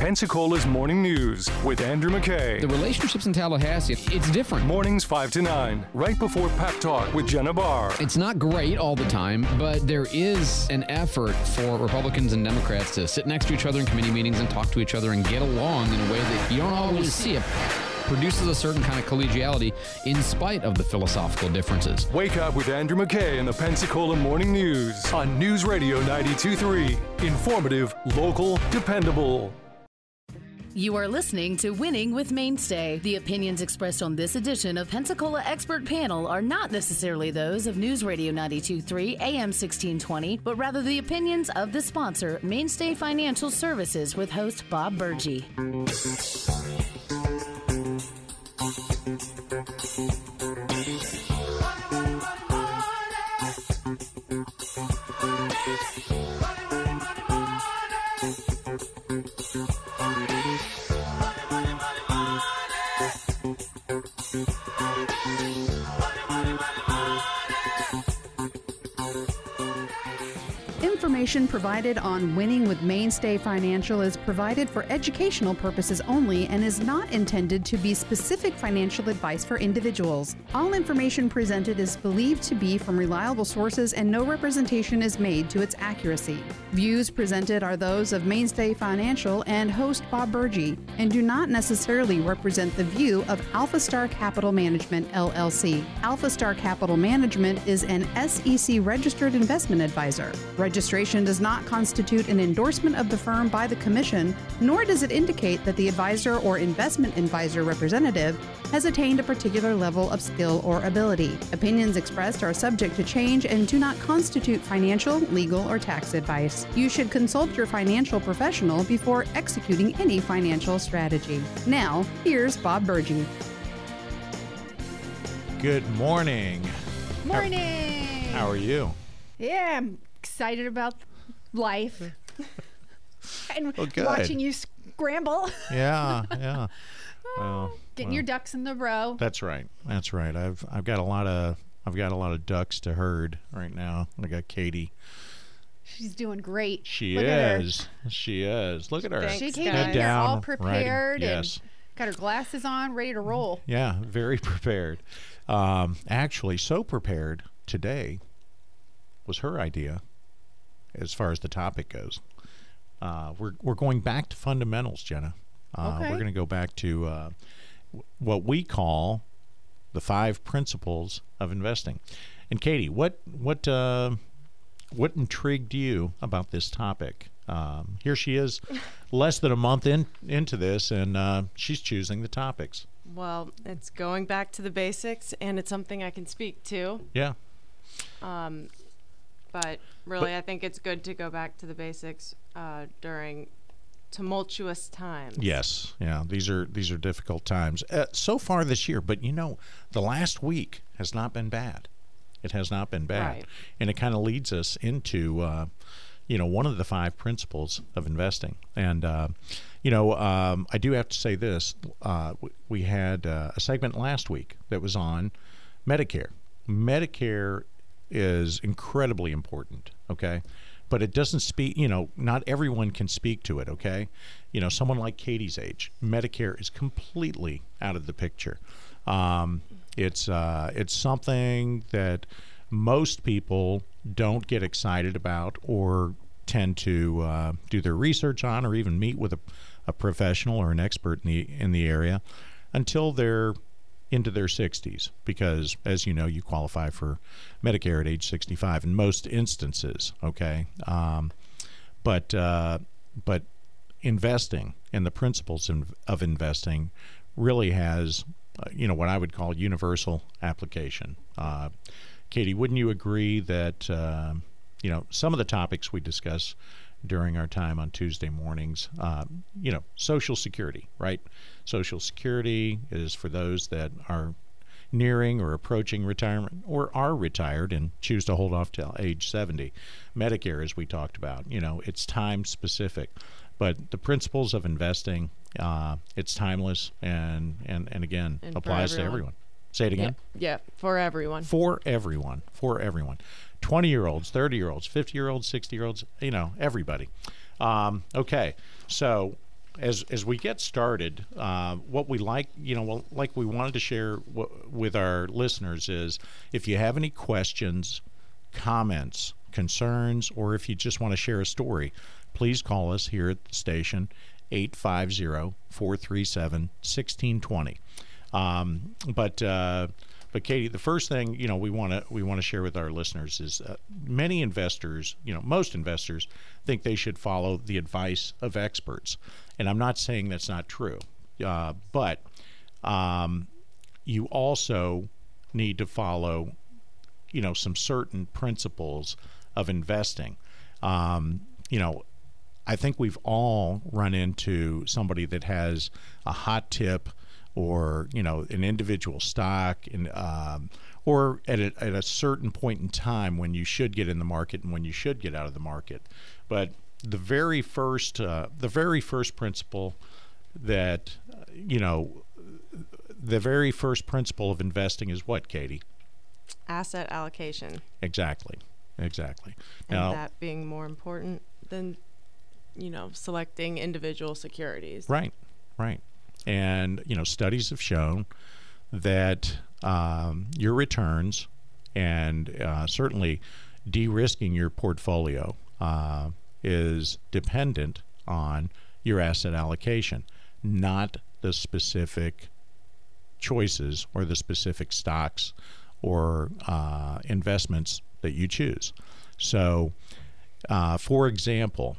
Pensacola's Morning News with Andrew McKay. The relationships in Tallahassee, it's different. Mornings 5 to 9, right before Pep Talk with Jenna Barr. It's not great all the time, but there is an effort for Republicans and Democrats to sit next to each other in committee meetings and talk to each other and get along in a way that you don't always see it produces a certain kind of collegiality in spite of the philosophical differences. Wake up with Andrew McKay and the Pensacola Morning News on News Radio 923. Informative, local, dependable. You are listening to Winning with Mainstay. The opinions expressed on this edition of Pensacola Expert Panel are not necessarily those of News Radio 923 AM 1620, but rather the opinions of the sponsor, Mainstay Financial Services, with host Bob Burgee. Information provided on winning with Mainstay Financial is provided for educational purposes only and is not intended to be specific financial advice for individuals. All information presented is believed to be from reliable sources and no representation is made to its accuracy. Views presented are those of Mainstay Financial and host Bob Burgee and do not necessarily represent the view of Alpha Star Capital Management LLC. Alpha Star Capital Management is an SEC registered investment advisor. Registration does not constitute an endorsement of the firm by the Commission, nor does it indicate that the advisor or investment advisor representative has attained a particular level of skill or ability. Opinions expressed are subject to change and do not constitute financial, legal, or tax advice. You should consult your financial professional before executing any financial strategy. Now, here's Bob Burgee. Good morning. Morning. How are you? Yeah, I'm excited about life and Well, good. watching you scramble, Yeah, yeah. Well, getting well, your ducks in the row. That's right. That's right. I've I've got a lot of I've got a lot of ducks to herd right now. I got Katie. She's doing great. She Look at is. She is. Look at her. She Thanks, came guys. in here down, all writing. prepared Yes. and got her glasses on, ready to roll. Yeah, very prepared. Um, actually, so prepared today was her idea, as far as the topic goes. Uh, we're we're going back to fundamentals, Jenna. Uh, Okay. We're going to go back to uh, what we call the five principles of investing. And Katie, what what uh, what intrigued you about this topic? Um, here she is, less than a month in into this, and uh, she's choosing the topics. Well, it's going back to the basics, and it's something I can speak to. Yeah. Um, but really, I think it's good to go back to the basics uh, during tumultuous times. Yes, yeah. These are these are difficult times uh, so far this year, but you know, the last week has not been bad. It has not been bad, Right. and it kind of leads us into, uh, you know, one of the five principles of investing. And uh, you know, um, I do have to say this: uh, we had uh, a segment last week that was on Medicare. Medicare is incredibly important. Okay. But it doesn't speak, you know, not everyone can speak to it, okay? You know, someone like Katie's age, Medicare is completely out of the picture. Um, it's uh, it's something that most people don't get excited about or tend to uh, do their research on or even meet with a, a professional or an expert in the in the area until they're into their 60s because as you know you qualify for medicare at age 65 in most instances okay? Um, but uh, but investing and the principles of investing really has uh, you know what i would call universal application. Uh, katie wouldn't you agree that uh, you know some of the topics we discuss during our time on Tuesday mornings. Uh, you know, Social Security, right? Social Security is for those that are nearing or approaching retirement or are retired and choose to hold off till age 70. Medicare, as we talked about, you know, it's time specific. But the principles of investing, uh, it's timeless and, and, and again, And applies to everyone. everyone. Say it again Yeah, for everyone. for everyone for everyone 20 year olds 30 year olds 50 year olds 60 year olds you know everybody um, okay so as as we get started, uh, what we like, you know, well, like we wanted to share w- with our listeners is if you have any questions, comments, concerns, or if you just want to share a story, please call us here at the station 850 437 1620. Um, but uh, but Katie, the first thing you know we want to we want to share with our listeners is uh, many investors, you know, most investors think they should follow the advice of experts, and I'm not saying that's not true, uh, but um, you also need to follow, you know, some certain principles of investing. Um, you know, I think we've all run into somebody that has a hot tip or you know an individual stock and um, or at a, at a certain point in time when you should get in the market and when you should get out of the market but the very first uh, the very first principle that you know the very first principle of investing is what Katie Asset allocation. exactly exactly And now that being more important than, you know, selecting individual securities. Right, right. And you know, studies have shown that um, your returns and uh, certainly de-risking your portfolio uh, is dependent on your asset allocation, not the specific choices or the specific stocks or uh, investments that you choose. So, uh, for example,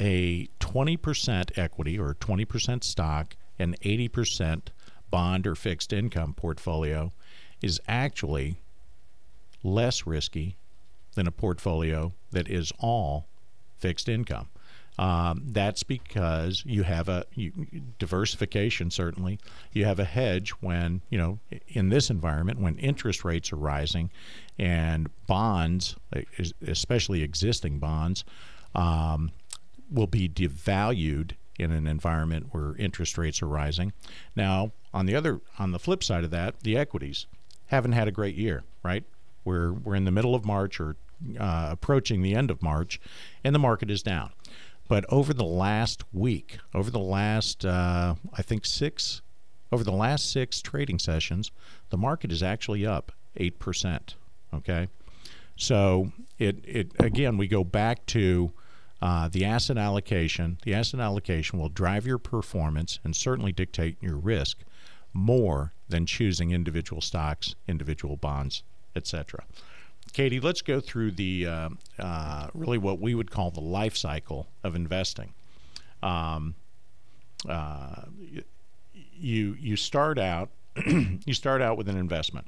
a 20% equity or 20% stock and 80% bond or fixed income portfolio is actually less risky than a portfolio that is all fixed income. Um, that's because you have a you, diversification. Certainly, you have a hedge when you know in this environment when interest rates are rising, and bonds, especially existing bonds, um, will be devalued in an environment where interest rates are rising. Now, on the other on the flip side of that, the equities haven't had a great year, right? We're we're in the middle of March or uh, approaching the end of March, and the market is down. But over the last week, over the last uh, I think six, over the last six trading sessions, the market is actually up eight percent. Okay, so it it again we go back to uh, the asset allocation. The asset allocation will drive your performance and certainly dictate your risk more than choosing individual stocks, individual bonds, etc. Katie, let's go through the uh, uh, really what we would call the life cycle of investing. Um, uh, you you start out you start out with an investment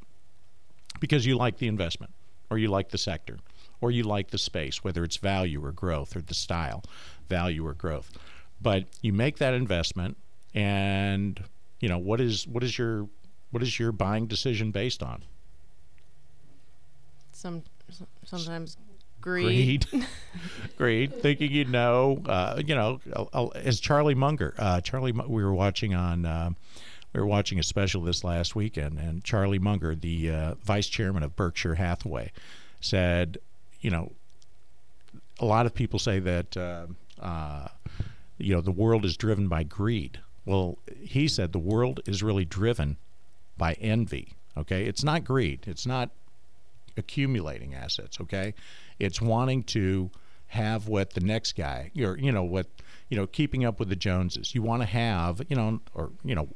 because you like the investment or you like the sector or you like the space, whether it's value or growth or the style, value or growth. But you make that investment, and you know what is what is your what is your buying decision based on? Some sometimes greed. Greed, greed, thinking you know, uh, you know, uh, as Charlie Munger. Uh, Charlie, we were watching on. Uh, we were watching a special this last weekend, and Charlie Munger, the uh, vice chairman of Berkshire Hathaway, said, you know, a lot of people say that, uh, uh, you know, the world is driven by greed. Well, he said the world is really driven by envy. Okay, it's not greed. It's not accumulating assets. Okay, it's wanting to have what the next guy, or you know, what you know, keeping up with the Joneses. You want to have, you know, or you know,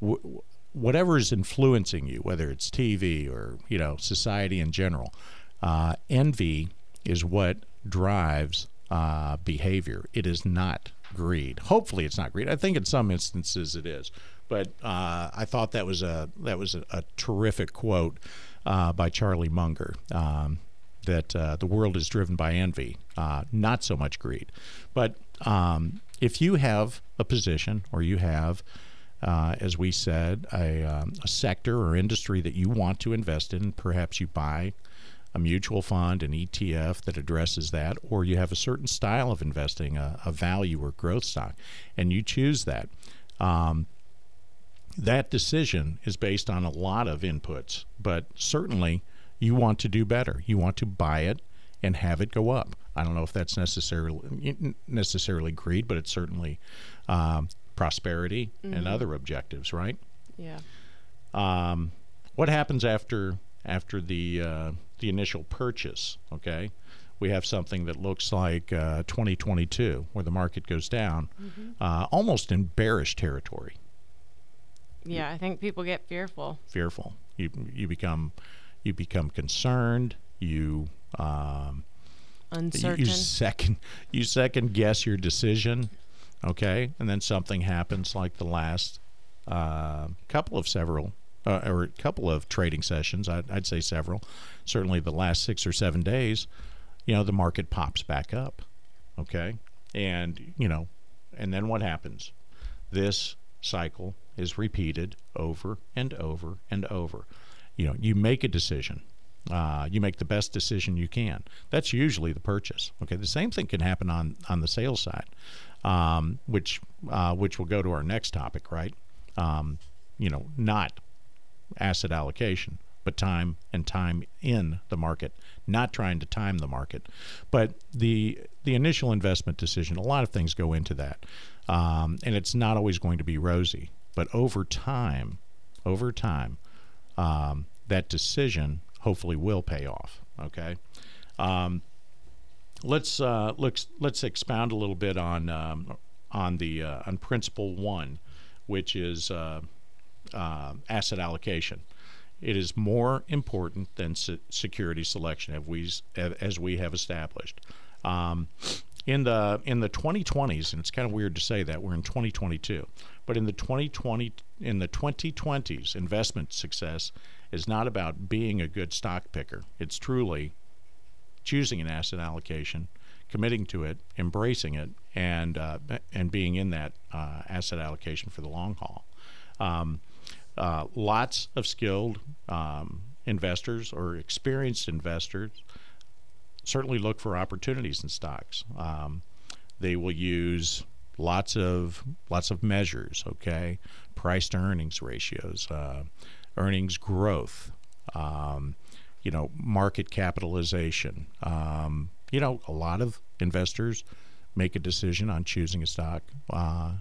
w- whatever is influencing you, whether it's TV or you know, society in general. Uh, envy is what drives uh, behavior. It is not greed. Hopefully, it's not greed. I think in some instances it is, but uh, I thought that was a that was a, a terrific quote uh, by Charlie Munger. Um, that uh, the world is driven by envy, uh, not so much greed. But um, if you have a position or you have, uh, as we said, a, um, a sector or industry that you want to invest in, perhaps you buy a mutual fund, an ETF that addresses that, or you have a certain style of investing, a, a value or growth stock, and you choose that. Um, that decision is based on a lot of inputs, but certainly you want to do better. You want to buy it and have it go up. I don't know if that's necessarily necessarily greed, but it's certainly um, prosperity and other objectives, right? Yeah. Um, what happens after after the uh, the initial purchase? Okay, we have something that looks like uh, 2022, where the market goes down, uh, almost in bearish territory. Yeah, I think people get fearful. Fearful. You you become you become concerned. You um, you- Uncertain. you second you second guess your decision. Okay, and then something happens like the last uh, couple of several uh, or a couple of trading sessions. I'd, I'd say several. Certainly, the last six or seven days, you know, the market pops back up. Okay, and you know, and then what happens? This cycle is repeated over and over and over. You know, you make a decision. Uh, you make the best decision you can. That's usually the purchase. Okay, the same thing can happen on on the sales side, um, which uh, which will go to our next topic, right? Um, you know, not asset allocation, but time and time in the market, not trying to time the market. But the the initial investment decision, a lot of things go into that, um, and it's not always going to be rosy. But over time, over time, um, that decision hopefully will pay off. Okay. Um, let's uh, let's let's expound a little bit on um, on the uh, on principle one, which is uh, uh, asset allocation. It is more important than se- security selection, as we as we have established. Um, in the in the 2020s, and it's kind of weird to say that we're in 2022, but in the 2020 in the 2020s, investment success is not about being a good stock picker. It's truly choosing an asset allocation, committing to it, embracing it, and uh, and being in that uh, asset allocation for the long haul. Um, uh, lots of skilled um, investors or experienced investors certainly look for opportunities in stocks. Um, they will use lots of lots of measures. Okay, price to earnings ratios, uh, earnings growth. Um, you know, market capitalization. Um, you know, a lot of investors make a decision on choosing a stock uh,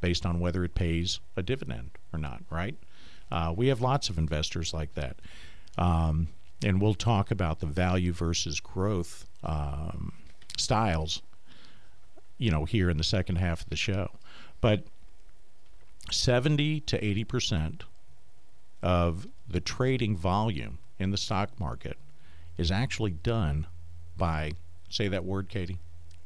based on whether it pays a dividend or not, right? Uh, we have lots of investors like that. Um, and we'll talk about the value versus growth um, styles, you know, here in the second half of the show. But 70 to 80 percent of the trading volume in the stock market is actually done by, say that word, Katie,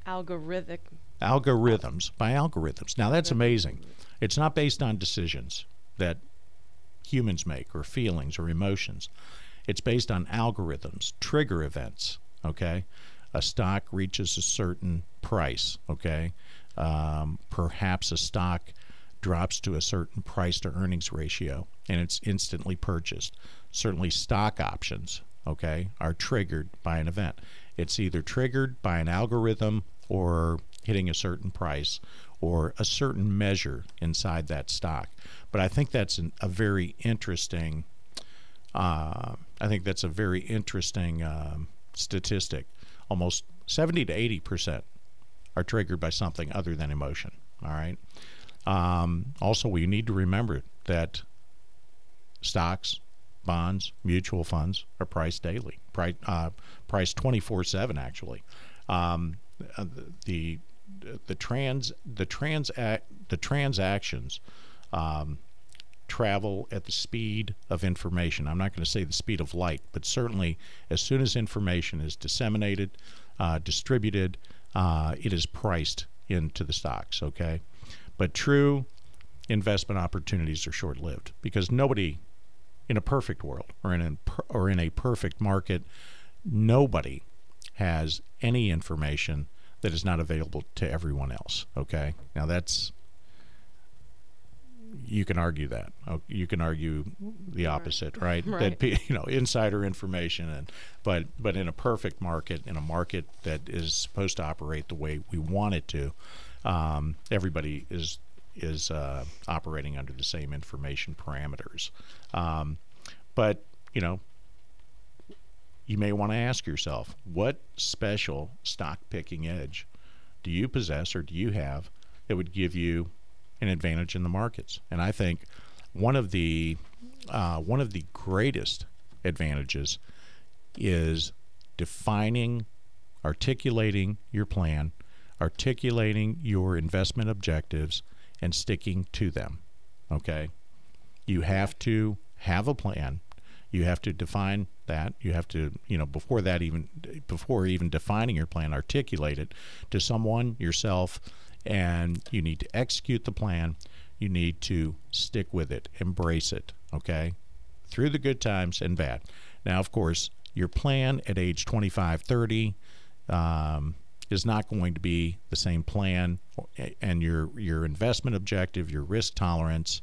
Algorithmic. Algorithms by algorithms. Now that's amazing. It's not based on decisions that humans make or feelings or emotions. It's based on algorithms, trigger events. Okay, a stock reaches a certain price. Okay, um, perhaps a stock drops to a certain price to earnings ratio and it's instantly purchased. Certainly, stock options. Okay, are triggered by an event. It's either triggered by an algorithm or hitting a certain price or a certain measure inside that stock. But I think that's an, a very interesting. Uh, I think that's a very interesting um, statistic. Almost 70 to 80 percent are triggered by something other than emotion. All right. Um, also, we need to remember that stocks, bonds, mutual funds are priced daily, price, uh, priced 24/7 actually. Um, uh, the the trans the trans the transactions um, travel at the speed of information. I'm not going to say the speed of light, but certainly as soon as information is disseminated, uh, distributed, uh, it is priced into the stocks. Okay, but true investment opportunities are short-lived because nobody in a perfect world or in a, or in a perfect market, nobody has any information that is not available to everyone else. Okay, now that's you can argue that. Oh, You can argue the opposite, right? That Right. pe- you know insider information, and but but in a perfect market, in a market that is supposed to operate the way we want it to, um, everybody is is uh, operating under the same information parameters. Um, but you know, you may want to ask yourself, what special stock picking edge do you possess or do you have that would give you an advantage in the markets? And I think one of the uh, one of the greatest advantages is defining, articulating your plan, articulating your investment objectives, and sticking to them. Okay? You have to have a plan. You have to define that. You have to, you know, before that even before even defining your plan, articulate it to someone, yourself, and you need to execute the plan. You need to stick with it, embrace it, okay? Through the good times and bad. Now, of course, your plan at age 25, 30 um, is not going to be the same plan, and your your investment objective, your risk tolerance,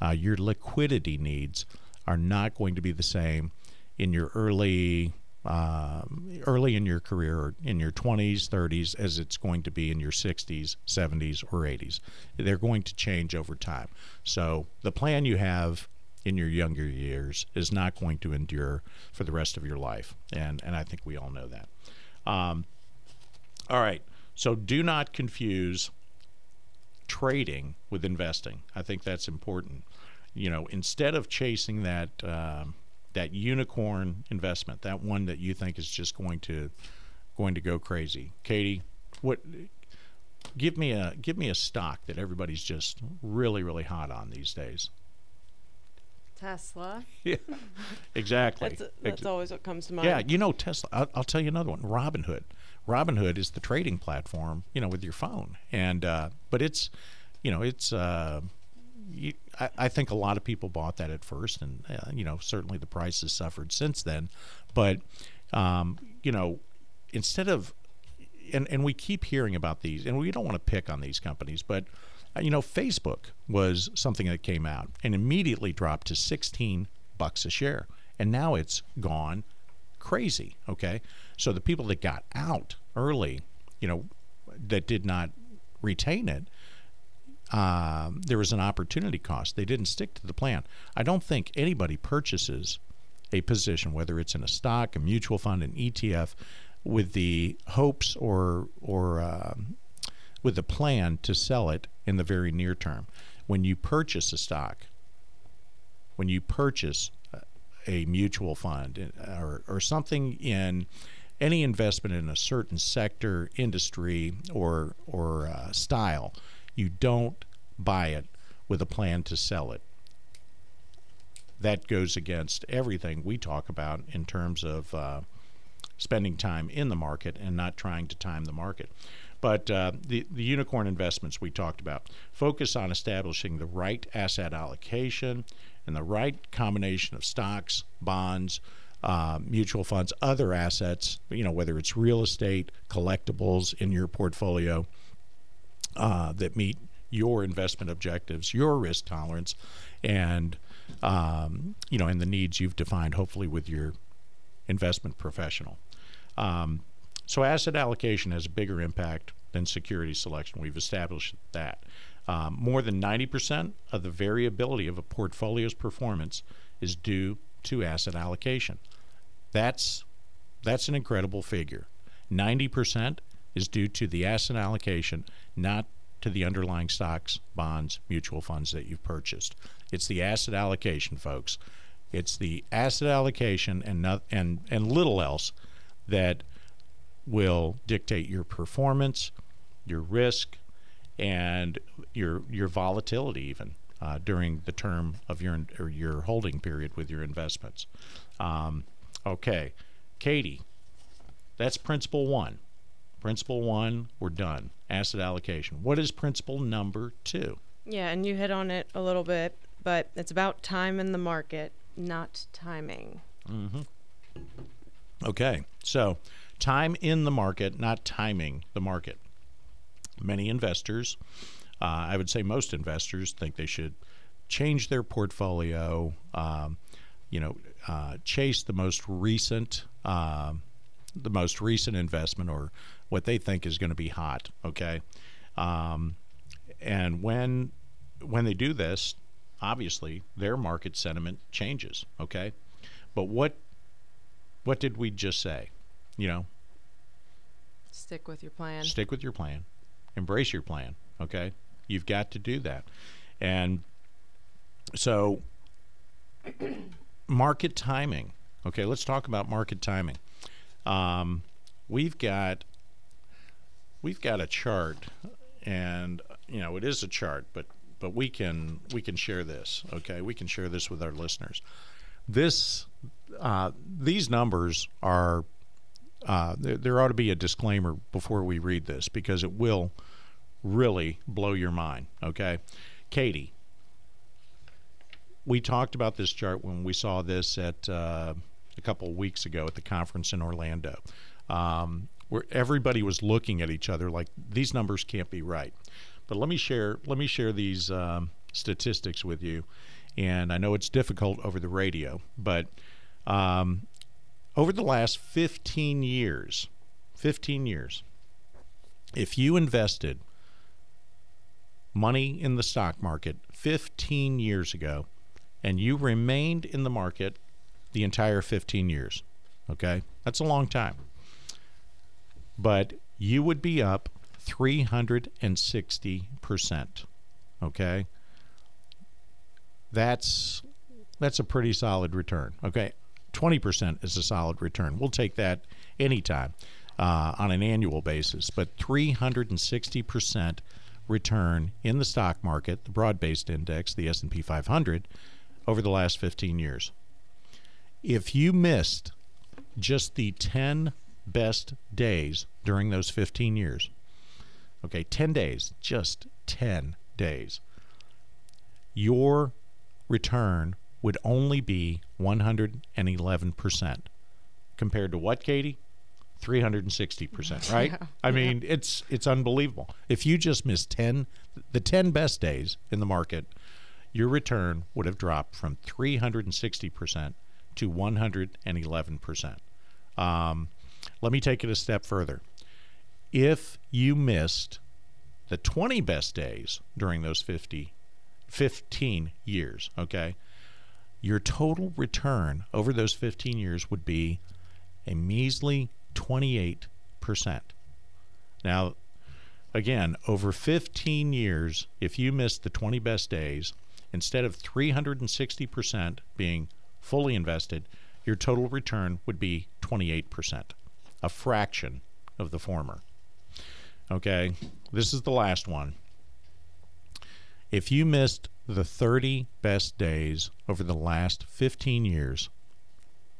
uh, your liquidity needs are not going to be the same in your early um, early in your career or in your 20s 30s as it's going to be in your 60s 70s or 80s they're going to change over time. So the plan you have in your younger years is not going to endure for the rest of your life and and i think we all know that. Um, all right. So do not confuse trading with investing. I think that's important. You know instead of chasing that um, that unicorn investment, that one that you think is just going to going to go crazy. Katie, what give me a give me a stock that everybody's just really really hot on these days. Tesla. Yeah, exactly. That's, that's always what comes to mind. Yeah, you know Tesla. I'll, I'll, tell you another one. Robinhood. Robinhood is the trading platform, you know, with your phone, and uh, but it's, you know, it's. Uh, you, I, I, think a lot of people bought that at first, and uh, you know certainly the price has suffered since then. But um, you know, instead of and and we keep hearing about these, and we don't want to pick on these companies, but uh, you know, Facebook was something that came out and immediately dropped to 16 bucks a share, and now it's gone crazy. Okay, so the people that got out early, you know, that did not retain it um, there was an opportunity cost. They didn't stick to the plan. I don't think anybody purchases a position, whether it's in a stock, a mutual fund, an ETF, with the hopes or or uh, with the plan to sell it in the very near term. When you purchase a stock, when you purchase a mutual fund uh, or, or something in any investment in a certain sector, industry, or or uh, style, you don't buy it with a plan to sell it. That goes against everything we talk about in terms of uh, spending time in the market and not trying to time the market. But uh, the, the unicorn investments we talked about focus on establishing the right asset allocation and the right combination of stocks, bonds, uh, mutual funds, other assets, you know, whether it's real estate, collectibles in your portfolio uh, that meet your investment objectives, your risk tolerance, and um, you know, and the needs you've defined, hopefully with your investment professional. Um, so asset allocation has a bigger impact than security selection. We've established that. Um, more than 90% of the variability of a portfolio's performance is due to asset allocation. That's that's an incredible figure. 90% is due to the asset allocation, not to the underlying stocks, bonds, mutual funds that you've purchased. It's the asset allocation, folks. It's the asset allocation and not, and and little else that will dictate your performance, your risk, and your your volatility even uh, during the term of your your holding period with your investments. Um, okay, Katie, that's principle one. Principle one, we're done. Asset allocation. What is principle number two? Yeah, and you hit on it a little bit, but it's about time in the market, not timing. Mm-hmm. Okay, so time in the market, not timing the market. Many investors, uh, I would say most investors, think they should change their portfolio. Um, you know, uh, chase the most recent, uh, the most recent investment, or what they think is going to be hot. Okay, um, and when when they do this, obviously their market sentiment changes. Okay, but what what did we just say? You know, Stick with your plan. stick with your plan, embrace your plan. Okay, you've got to do that, and so market timing. Okay, let's talk about market timing. Um, we've got we've got a chart, and you know it is a chart, but but we can we can share this. Okay, we can share this with our listeners. This uh, these numbers are uh, there, there ought to be a disclaimer before we read this because it will really blow your mind. Okay, Katie, we talked about this chart when we saw this at uh, a couple of weeks ago at the conference in Orlando, um, where everybody was looking at each other like these numbers can't be right. But let me share let me share these um, statistics with you, and I know it's difficult over the radio, but um, over the last 15 years, 15 years, if you invested money in the stock market 15 years ago and you remained in the market the entire 15 years, okay? That's a long time. But you would be up 360%, okay? That's that's a pretty solid return. Okay, 20% is a solid return. We'll take that anytime uh, on an annual basis. But 360% return in the stock market, the broad-based index, the S&P 500, over the last 15 years. If you missed just the 10 best days during those 15 years, okay, 10 days, just 10 days, your return would only be 111% compared to what, Katie? 360%, right? I mean, it's it's unbelievable. If you just missed 10 the 10 best days in the market, your return would have dropped from 360% to 111%. Um, let me take it a step further. If you missed the 20 best days during those 50 15 years, okay? Your total return over those 15 years would be a measly 28%. Now, again, over 15 years, if you missed the 20 best days, instead of 360% being fully invested, your total return would be 28%, a fraction of the former. Okay, this is the last one. If you missed the 30 best days over the last 15 years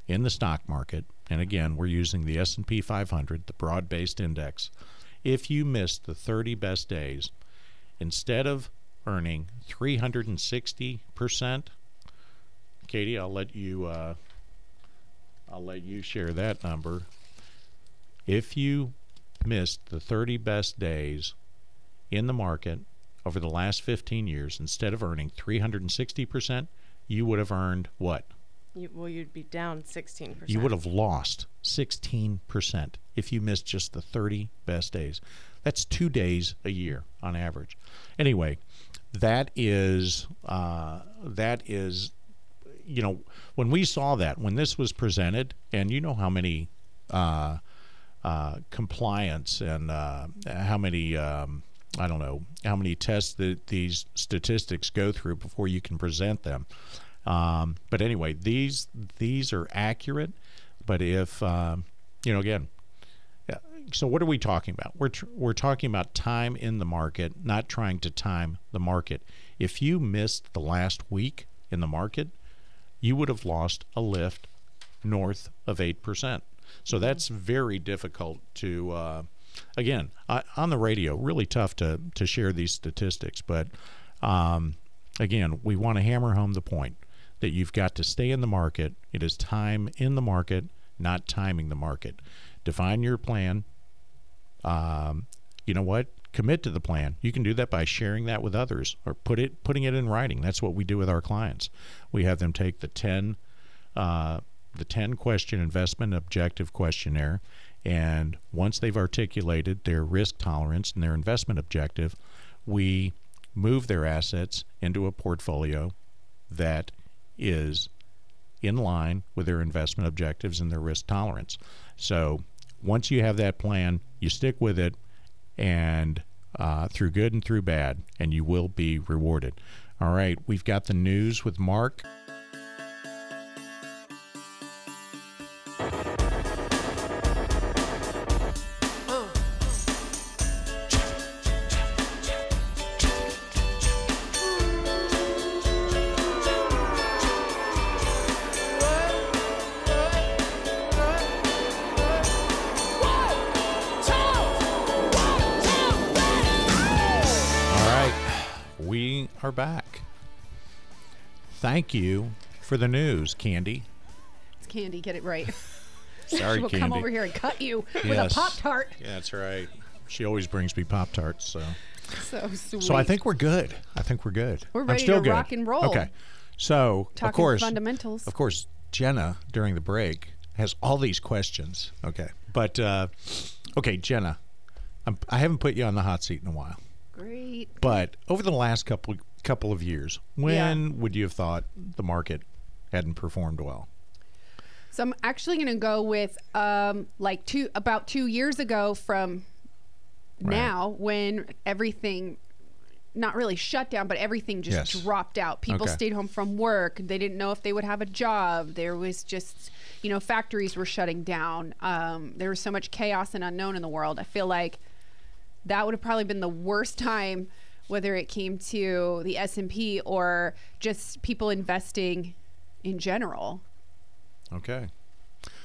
in the stock market, and again, we're using the S&P 500, the broad-based index. If you missed the 30 best days, instead of earning 360%, Katie, I'll let you uh, I'll let you share that number. If you missed the 30 best days in the market over the last 15 years, instead of earning 360%, you would have earned what? You, well, you'd be down 16%. You would have lost 16% if you missed just the 30 best days. That's two days a year on average. Anyway, that is uh, that is you know when we saw that when this was presented, and you know how many uh, uh, compliance and uh, how many um, I don't know how many tests that these statistics go through before you can present them. Um, but anyway, these these are accurate. But if um, you know, again, uh, so what are we talking about? We're tr- we're talking about time in the market, not trying to time the market. If you missed the last week in the market, you would have lost a lift north of eight percent. So that's very difficult to. Uh, again, I, on the radio, really tough to to share these statistics, but um, again, we want to hammer home the point that you've got to stay in the market. It is time in the market, not timing the market. Define your plan. Um, you know what? Commit to the plan. You can do that by sharing that with others or put it putting it in writing. That's what we do with our clients. We have them take the ten uh, the ten question investment objective questionnaire, and once they've articulated their risk tolerance and their investment objective, we move their assets into a portfolio that is in line with their investment objectives and their risk tolerance. So once you have that plan, you stick with it, and uh, through good and through bad, and you will be rewarded. All right, we've got the news with Mark. Are back. Thank you for the news, Candy. It's candy. Get it right. Sorry, she will Candy. come over here and cut you with a pop tart. Yeah, that's right. She always brings me Pop Tarts, so So sweet. so I think we're good. I think we're good. We're I'm ready still to good. rock and roll. Okay, so Talking of course, fundamentals. of course, Jenna during the break has all these questions. Okay, but uh, okay, Jenna, I'm, I haven't put you on the hot seat in a while, Great. but over the last couple couple of years, when Yeah. would you have thought the market hadn't performed well? So I'm actually going to go with um, like two about two years ago from Right. now when everything not really shut down, but everything just Yes. dropped out. People Okay. stayed home from work. They didn't know if they would have a job. There was just, you know, factories were shutting down. Um, there was so much chaos and unknown in the world. I feel like that would have probably been the worst time, whether it came to the S and P or just people investing in general. Okay,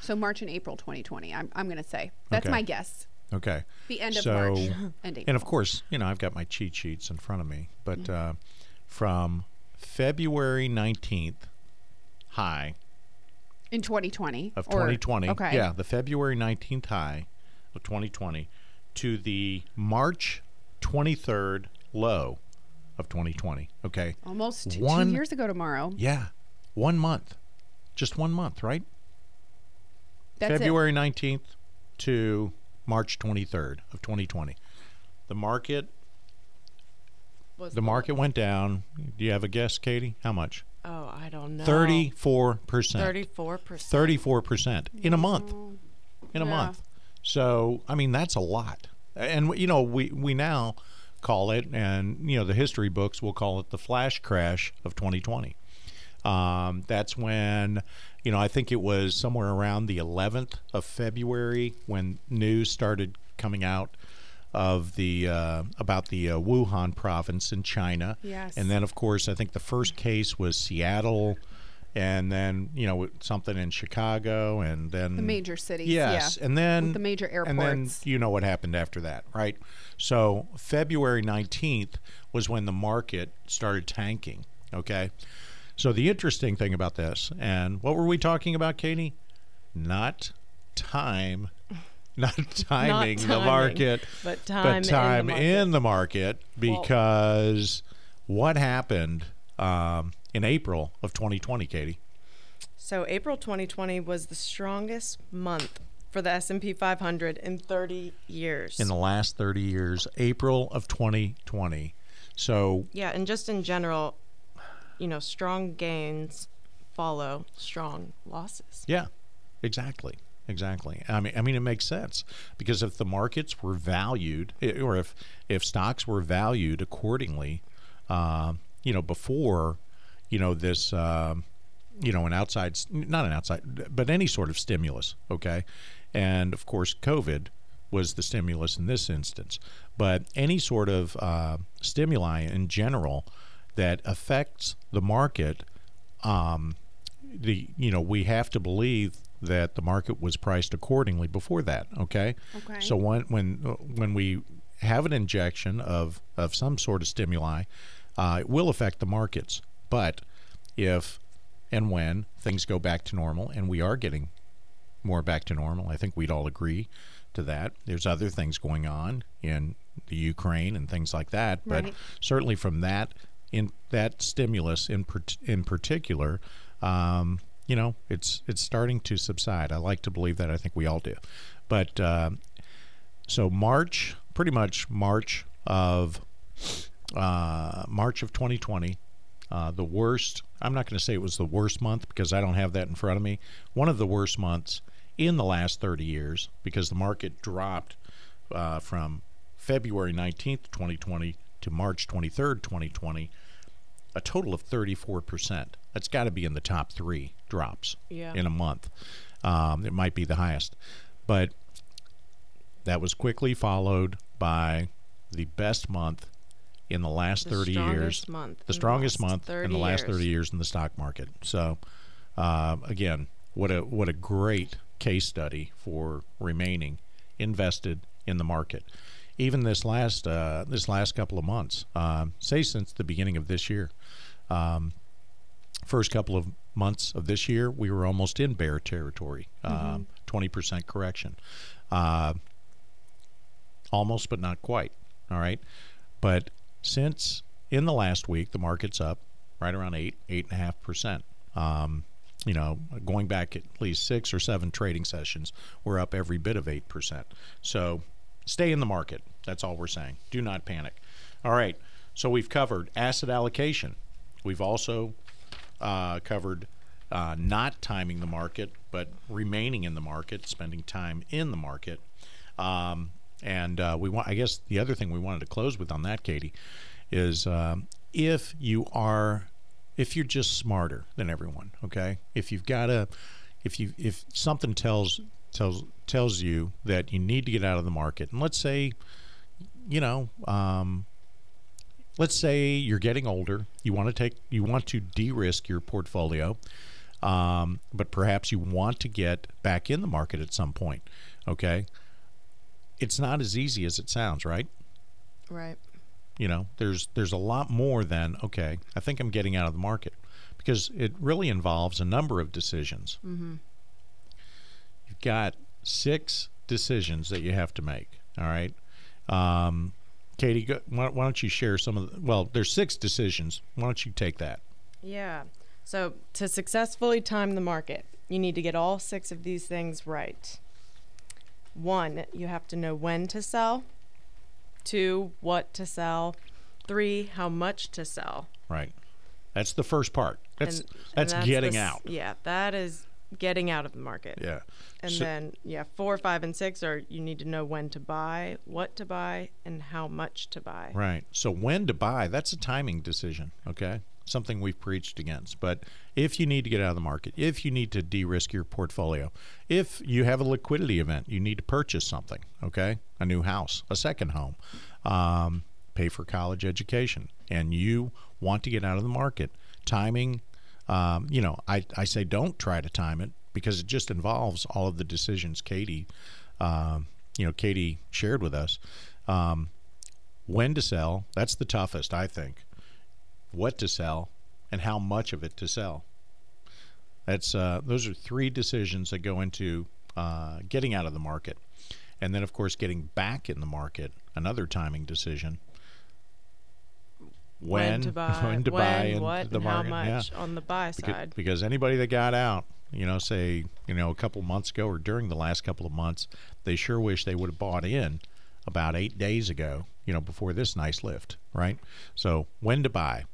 So March and April 2020. I'm, I'm going to say that's Okay. my guess. okay. The end of So- March and April. And of course, you know, I've got my cheat sheets in front of me, but Mm-hmm. uh, from February 19th high in 2020 of or- 2020, Okay. yeah, the February 19th high of 2020 to the March 23rd low of 2020. Okay. Almost two, One- two years ago tomorrow. Yeah. One month. Just one month, right? That's it. February 19th to March 23rd of 2020. The market Was the market went down. Do you have a guess, Katie? How much? Oh, I don't know. 34%. Thirty-four percent. 34% in a month. In a Yeah. month. So, I mean, that's a lot. And, you know, we, we now call it, and, you know, the history books will call it the flash crash of 2020. Um, that's when, you know, I think it was somewhere around the 11th of February when news started coming out of the uh, about the uh, Wuhan province in China. Yes. And then, of course, I think the first case was Seattle, and then you know something in Chicago, and then The major cities, Yes, yeah. and then With the major airports. and then you know what happened after that, right? So February 19th was when the market started tanking. Okay. So the interesting thing about this, and what were we talking about, Katie? Not time, not timing the timing, market, but time in the market. in the market because what happened um, in April of 2020, Katie? So April 2020 was the strongest month for the S&P 500 in 30 years. In the last 30 years, April of 2020. So yeah, and just in general, you know, strong gains follow strong losses. Yeah, exactly, exactly. I mean, I mean, it makes sense because if the markets were valued, or if if stocks were valued accordingly, uh, you know, before, you know, this, um you know, an outside, not an outside, but any sort of stimulus, okay, and of course, COVID was the stimulus in this instance, but any sort of uh, stimuli in general that affects the market um, the you know we have to believe that the market was priced accordingly before that. Okay. Okay. So when when when we have an injection of of some sort of stimuli, uh, it will affect the markets. But if and when things go back to normal, and we are getting more back to normal, I think we'd all agree to that. There's other things going on in the Ukraine and things like that, but Right. certainly from that in that stimulus in part- in particular, um, you know, it's it's starting to subside. I like to believe that. I think we all do, but uh, so March, pretty much March of uh, March of 2020 uh, the worst. I'm not going to say it was the worst month because I don't have that in front of me. One of the worst months in the last 30 years because the market dropped uh, from February 19th, 2020 to March 23rd, 2020, a total of 34%. That's got to be in the top three drops Yeah. in a month. Um, it might be the highest. But that was quickly followed by the best month in the last The 30 years. month The strongest month in the last 30 years in the stock market. So, uh, again, what a what a great case study for remaining invested in the market. Even this last uh, this last couple of months, um, say since the beginning of this year, um, first couple of months of this year, we were almost in bear territory, um, 20% correction. Uh, almost, but not quite. All right. But since in the last week, the market's up right around eight, eight and a half percent. Um, you know, going back at least six or seven trading sessions, we're up every bit of eight percent. So stay in the market. That's all we're saying. Do not panic. All right. So we've covered asset allocation. We've also uh, covered uh, not timing the market, but remaining in the market, spending time in the market. Um, and uh, we want, I guess, the other thing we wanted to close with on that, Katie, is um, if you are, if you're just smarter than everyone, okay. If you've got a, if you, if something tells tells tells you that you need to get out of the market, and let's say, you know, um, let's say you're getting older you want to take you want to de-risk your portfolio um, but perhaps you want to get back in the market at some point okay it's not as easy as it sounds right Right. you know there's there's a lot more than okay i think i'm getting out of the market because it really involves a number of decisions mm-hmm. you've got six decisions that you have to make all right um, katie go, why, why don't you share some of the well there's six decisions why don't you take that Yeah. So to successfully time the market, you need to get all six of these things right. One, you have to know when to sell. Two, what to sell. Three, how much to sell. right that's the first part that's And- and that's, getting s- out Yeah, that is getting out of the market. yeah And So- then, yeah, four, five, and six are you need to know when to buy, what to buy, and how much to buy. Right. So when to buy, that's a timing decision, okay? Something we've preached against. But if you need to get out of the market, if you need to de-risk your portfolio, if you have a liquidity event, you need to purchase something, okay? A new house, a second home, um, pay for college education, and you want to get out of the market, timing, um, you know, I, I say don't try to time it because it just involves all of the decisions Katie, um, you know, Katie shared with us. Um, when to sell that's the toughest i think what to sell and how much of it to sell. That's uh, those are three decisions that go into uh, getting out of the market. And then of course getting back in the market another timing decision. When, to buy, when to when, buy into what, the and how market yeah. much on the buy because, side. because anybody that got out, you know, say, you know, a couple months ago or during the last couple of months, they sure wish they would have bought in about eight days ago, you know, before this nice lift, right? So when to buy,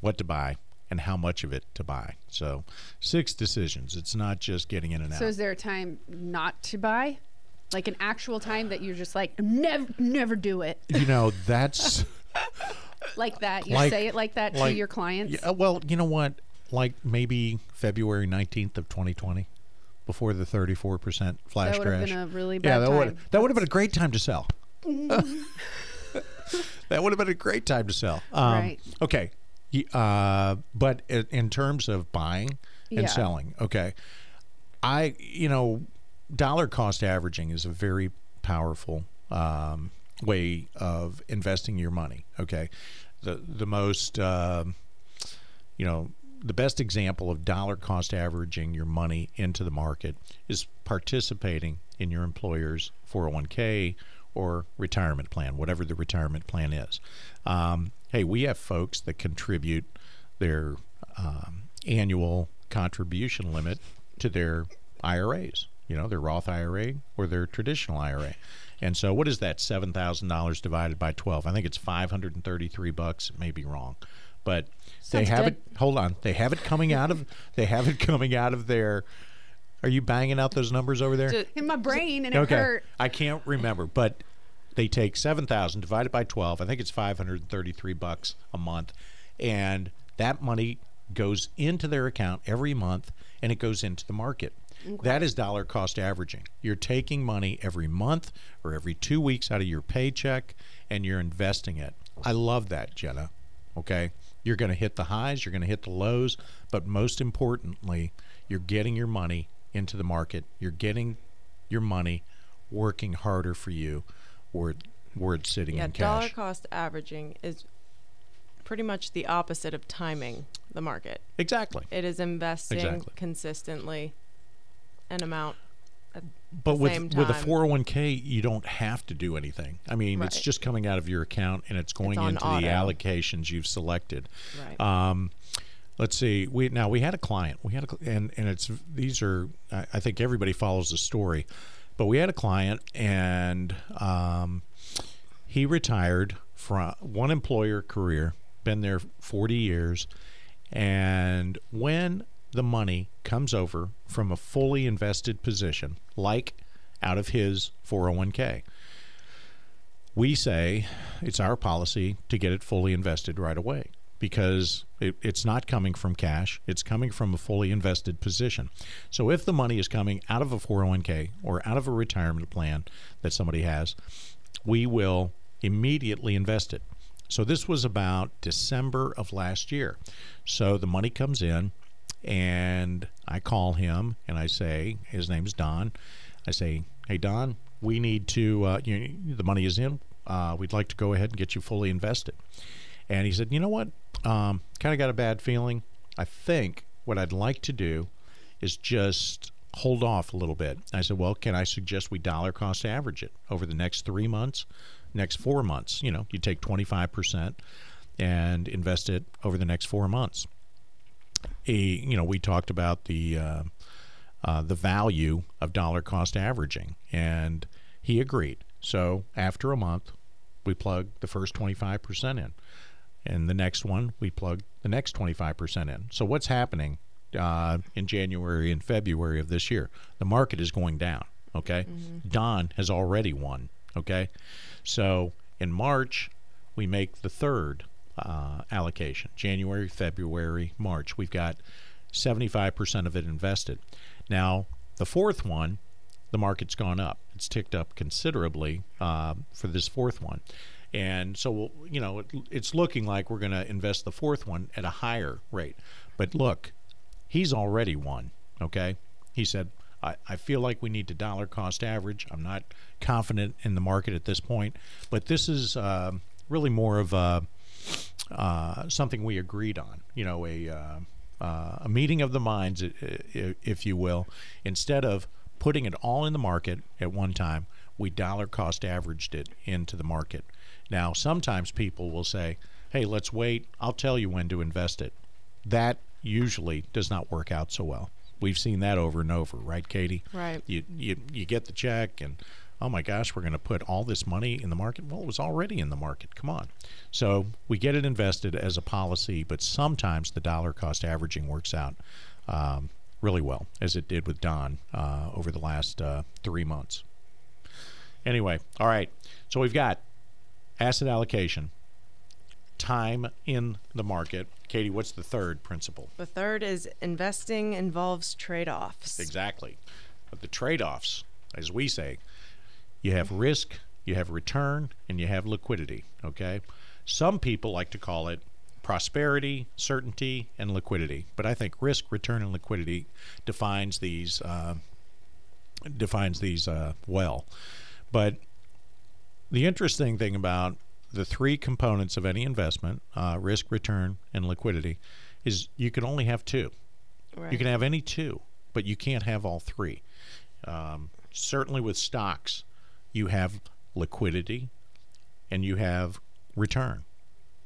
what to buy, and how much of it to buy. So six decisions. It's not just getting in and out. So is there a time not to buy? Like an actual time that you're just like never never do it. you know, that's Like that. You Like- say it like that like- to your clients. Yeah, well, you know what? Like maybe February 19th of 2020 before the 34% flash That would have crash. been a really bad yeah, that would that would have been a great time to sell. that would have been a great time to sell. Um, Right. Okay. Uh, but in terms of buying and Yeah. selling, okay, I you know, dollar cost averaging is a very powerful um, way of investing your money. Okay, the the most um, you know the best example of dollar cost averaging your money into the market is participating in your employer's 401k or retirement plan, whatever the retirement plan is. Um, hey, we have folks that contribute their um, annual contribution limit to their IRAs, you know, their Roth IRA or their traditional IRA. And so, what is that? Seven thousand dollars divided by twelve. I think it's five hundred and thirty-three bucks. It may be wrong, but they have good. it. Hold on, they have it coming out of. They have it coming out of their. Are you banging out those numbers over there? In my brain and it okay, hurt. I can't remember, but they take seven thousand divided by twelve. I think it's five hundred and thirty-three bucks a month, and that money goes into their account every month, and it goes into the market. That is dollar cost averaging. You're taking money every month or every two weeks out of your paycheck, and you're investing it. I love that, Jenna. Okay, you're going to hit the highs, you're going to hit the lows, but most importantly, you're getting your money into the market. You're getting your money working harder for you where it's sitting Yeah, in dollar cost averaging is pretty much the opposite of timing the market. Exactly. It is investing Exactly. consistently an amount. But with with a 401k, you don't have to do anything. I mean, it's just coming out of your account and it's going on into auto. the allocations you've selected. Right. Um, let's see. We now we had a client. We had a and and it's these are I, I think everybody follows the story, but we had a client and um, he retired from one employer career, been there 40 years, and when the money comes over from a fully invested position, like out of his 401k, we say it's our policy to get it fully invested right away because it, it's not coming from cash, it's coming from a fully invested position. So if the money is coming out of a 401k or out of a retirement plan that somebody has, we will immediately invest it. So this was about December of last year. So the money comes in, and I call him and I say, his name's Don. I say, hey, Don, we need to, uh, you the money is in. Uh, we'd like to go ahead and get you fully invested. And he said, you know what? Um, kind of got a bad feeling. I think what I'd like to do is just hold off a little bit. I said, well, can I suggest we dollar cost average it over the next three months, next four months? You know, you take 25% and invest it over the next four months. He, you know, we talked about the uh, uh, the value of dollar cost averaging, and he agreed. So after a month, we plug the first 25% in, and the next one we plug the next 25% in. So what's happening uh, in January and February of this year? The market is going down. Okay, Don has already won. Okay, so in March we make the third uh, allocation. January, February, March. We've got 75% of it invested. Now, the fourth one, the market's gone up. It's ticked up considerably uh, for this fourth one. And so, you know, it, it's looking like we're going to invest the fourth one at a higher rate. But look, he's already won. Okay. He said, I, I feel like we need to dollar cost average. I'm not confident in the market at this point, but this is uh, really more of a, uh, something we agreed on. You know, a uh, uh, a meeting of the minds, if you will. Instead of putting it all in the market at one time, we dollar cost averaged it into the market. Now, sometimes people will say, "Hey, let's wait. I'll tell you when to invest it." That usually does not work out so well. We've seen that over and over, right, Katie? Right. You you you get the check and oh my gosh, we're going to put all this money in the market. Well, it was already in the market. Come on. So we get it invested as a policy, but sometimes the dollar cost averaging works out um, really well, as it did with Don uh, over the last uh, three months. Anyway, all right. So we've got asset allocation, time in the market. Katie, what's the third principle? The third is investing involves trade offs. Exactly. But the trade offs, as we say, you have risk, you have return, and you have liquidity. Okay? Some people like to call it prosperity, certainty, and liquidity. But I think risk, return, and liquidity defines these uh, defines these uh, well. But the interesting thing about the three components of any investment uh, risk, return, and liquidity is you can only have two. Right. You can have any two, but you can't have all three. Um, certainly with stocks, you have liquidity and you have return.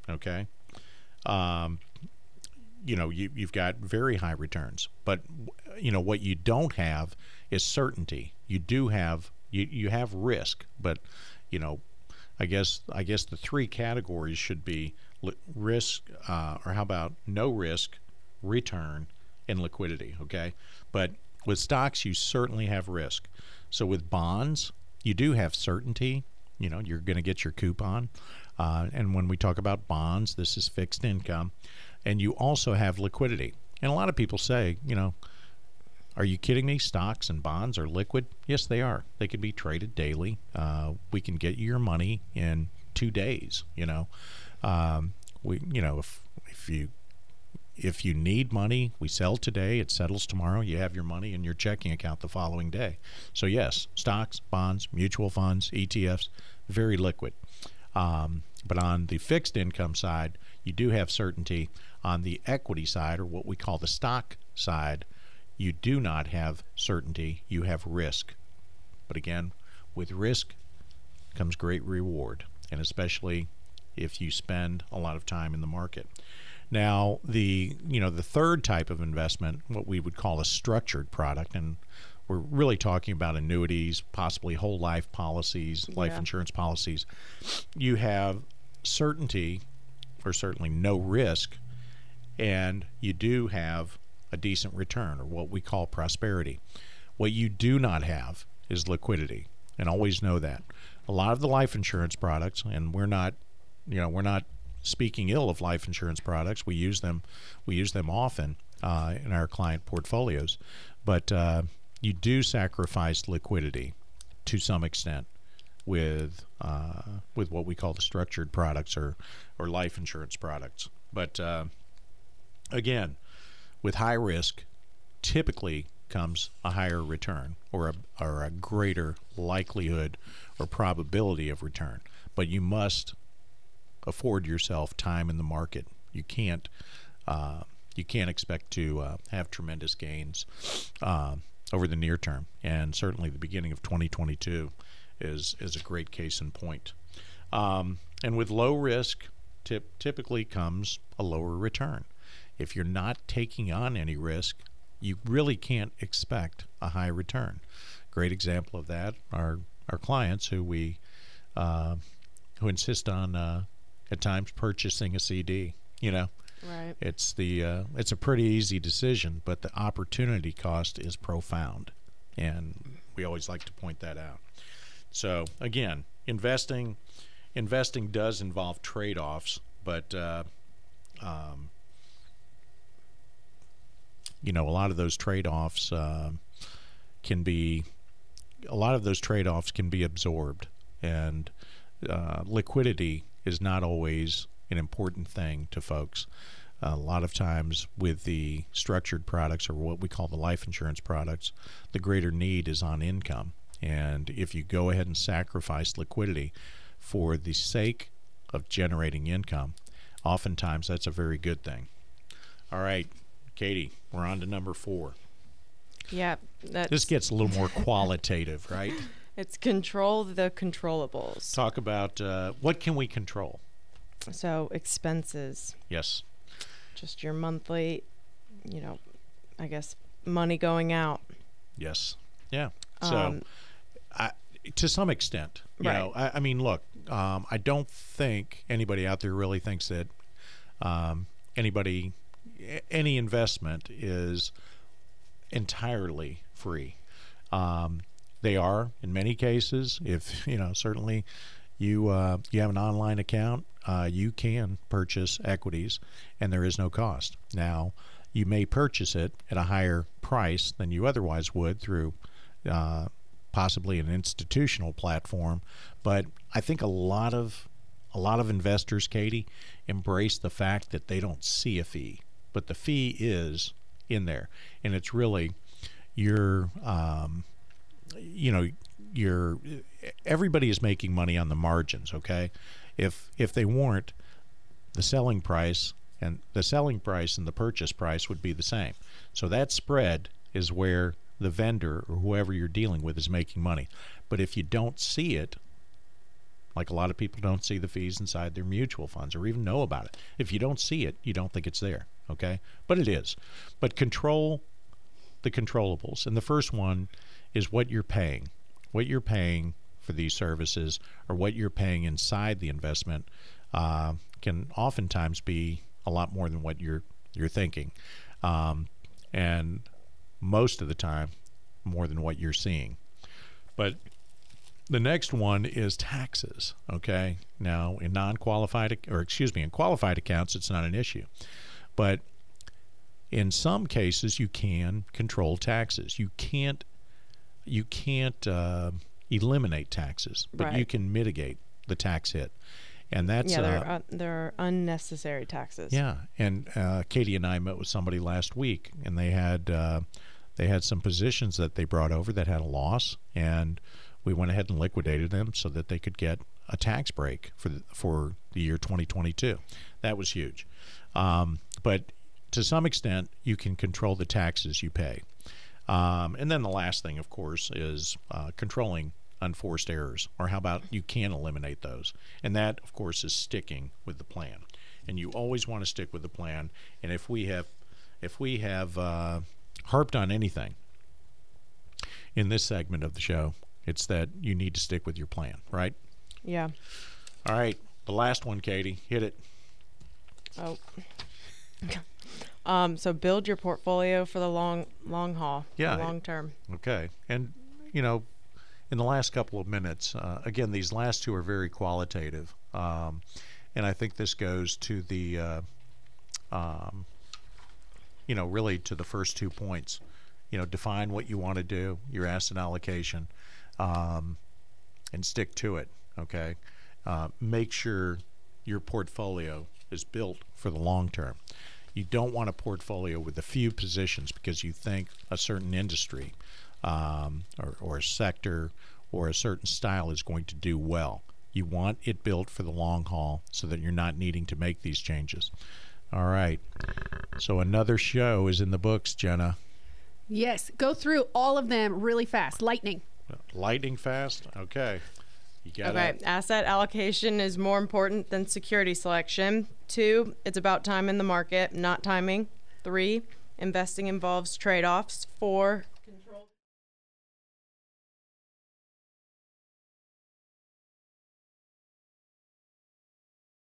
Okay. Um, you know, you, you've got very high returns, but you know what you don't have is certainty. You do have you, you have risk, but you know, I guess I guess the three categories should be risk, uh, or how about no risk, return, and liquidity. Okay, but with stocks you certainly have risk. So with bonds, you do have certainty. You know you're going to get your coupon, uh, and when we talk about bonds, this is fixed income, and you also have liquidity. And a lot of people say, you know, are you kidding me? Stocks and bonds are liquid? Yes, they are. They can be traded daily. Uh, we can get you your money in two days. You know, um, we you know if if you if you need money, we sell today. It settles tomorrow. You have your money in your checking account the following day. So yes, stocks, bonds, mutual funds, ETFs, very liquid. Um, but on the fixed income side, you do have certainty. On the equity side, or what we call the stock side, you do not have certainty, you have risk. But again, with risk comes great reward, and especially if you spend a lot of time in the market. Now, the you know the third type of investment, what we would call a structured product, and we're really talking about annuities, possibly whole life policies, life Yeah. insurance policies. You have certainty, or certainly no risk, and you do have a decent return, or what we call prosperity. What you do not have is liquidity, and always know that. A lot of the life insurance products, and we're not, you know, we're not speaking ill of life insurance products. We use them, we use them often uh, in our client portfolios, but uh, you do sacrifice liquidity to some extent with uh, with what we call the structured products or or life insurance products. But uh, again, with high risk, typically comes a higher return or a or a greater likelihood or probability of return. But you must afford yourself time in the market. You can't uh, you can't expect to uh, have tremendous gains uh, over the near term, and certainly the beginning of 2022 is is a great case in point. Um, and with low risk, tip, typically comes a lower return. If you're not taking on any risk, you really can't expect a high return. Great example of that are our clients who we uh, who insist on uh, at times purchasing a CD. You know, Right. it's the uh, it's a pretty easy decision, but the opportunity cost is profound, and we always like to point that out. So again, investing investing does involve trade offs, but uh, um, you know a lot of those trade offs uh, can be a lot of those trade offs can be absorbed, and uh, liquidity is not always an important thing to folks. a lot of times with the structured products or what we call the life insurance products, the greater need is on income. And if you go ahead and sacrifice liquidity for the sake of generating income, oftentimes that's a very good thing. All right, Katie, we're on to number four. Yeah. This gets a little more qualitative, right? it's control the controllables. Talk about uh, what can we control? So expenses, Yes. just your monthly, you know, I guess money going out. Yes. Yeah. So, Um, I, to some extent, you Right. know, I, I mean, look, um, I don't think anybody out there really thinks that um, anybody, any investment is entirely free. Um, they are in many cases. If you know, certainly, you uh, you have an online account, uh, you can purchase equities, and there is no cost. Now, you may purchase it at a higher price than you otherwise would through uh, possibly an institutional platform, but I think a lot of a lot of investors, Katie, embrace the fact that they don't see a fee, but the fee is in there, and it's really your um, you know your everybody is making money on the margins okay? If if they weren't the selling price and the selling price and the purchase price would be the same. So that spread is where the vendor or whoever you're dealing with is making money. But if you don't see it like a lot of people don't see the fees inside their mutual funds or even know about it if you don't see it you don't think it's there okay but it is but control the controllables. And the first one is what you're paying. What you're paying for these services or what you're paying inside the investment uh, can oftentimes be a lot more than what you're you're thinking, um, and most of the time, more than what you're seeing. But the next one is taxes. Okay, now in non-qualified or excuse me, in qualified accounts, it's not an issue, but in some cases you can control taxes. You can't you can't uh, eliminate taxes, but you can mitigate the tax hit, and that's yeah, uh, there, are, un- there are unnecessary taxes. yeah, and uh, Katie and I met with somebody last week, and they had uh, they had some positions that they brought over that had a loss, and we went ahead and liquidated them so that they could get a tax break for the, for the year 2022. That was huge, um, but to some extent, you can control the taxes you pay. Um, and then the last thing, of course, is uh, controlling unforced errors, or how about you can eliminate those? And that, of course, is sticking with the plan. And you always want to stick with the plan. And if we have, if we have uh, harped on anything in this segment of the show, it's that you need to stick with your plan, right? Yeah. All right, the last one, Katie, hit it. Oh. Um. So build your portfolio for the long long haul. Yeah. Long term. Okay. And, you know, in the last couple of minutes, uh, again, these last two are very qualitative. Um, and I think this goes to the, uh, um, you know, really to the first two points. You know, define what you want to do, your asset allocation, um, and stick to it. Okay. Uh, make sure your portfolio is built for the long term. You don't want a portfolio with a few positions because you think a certain industry um, or, or sector or a certain style is going to do well. You want it built for the long haul so that you're not needing to make these changes. All right. So another show is in the books, Jenna. Yes, go through all of them really fast. Lightning. Lightning fast. Okay. You got Okay. it. Asset allocation is more important than security selection. Two, it's about time in the market, not timing. Three, investing involves trade offs. Four,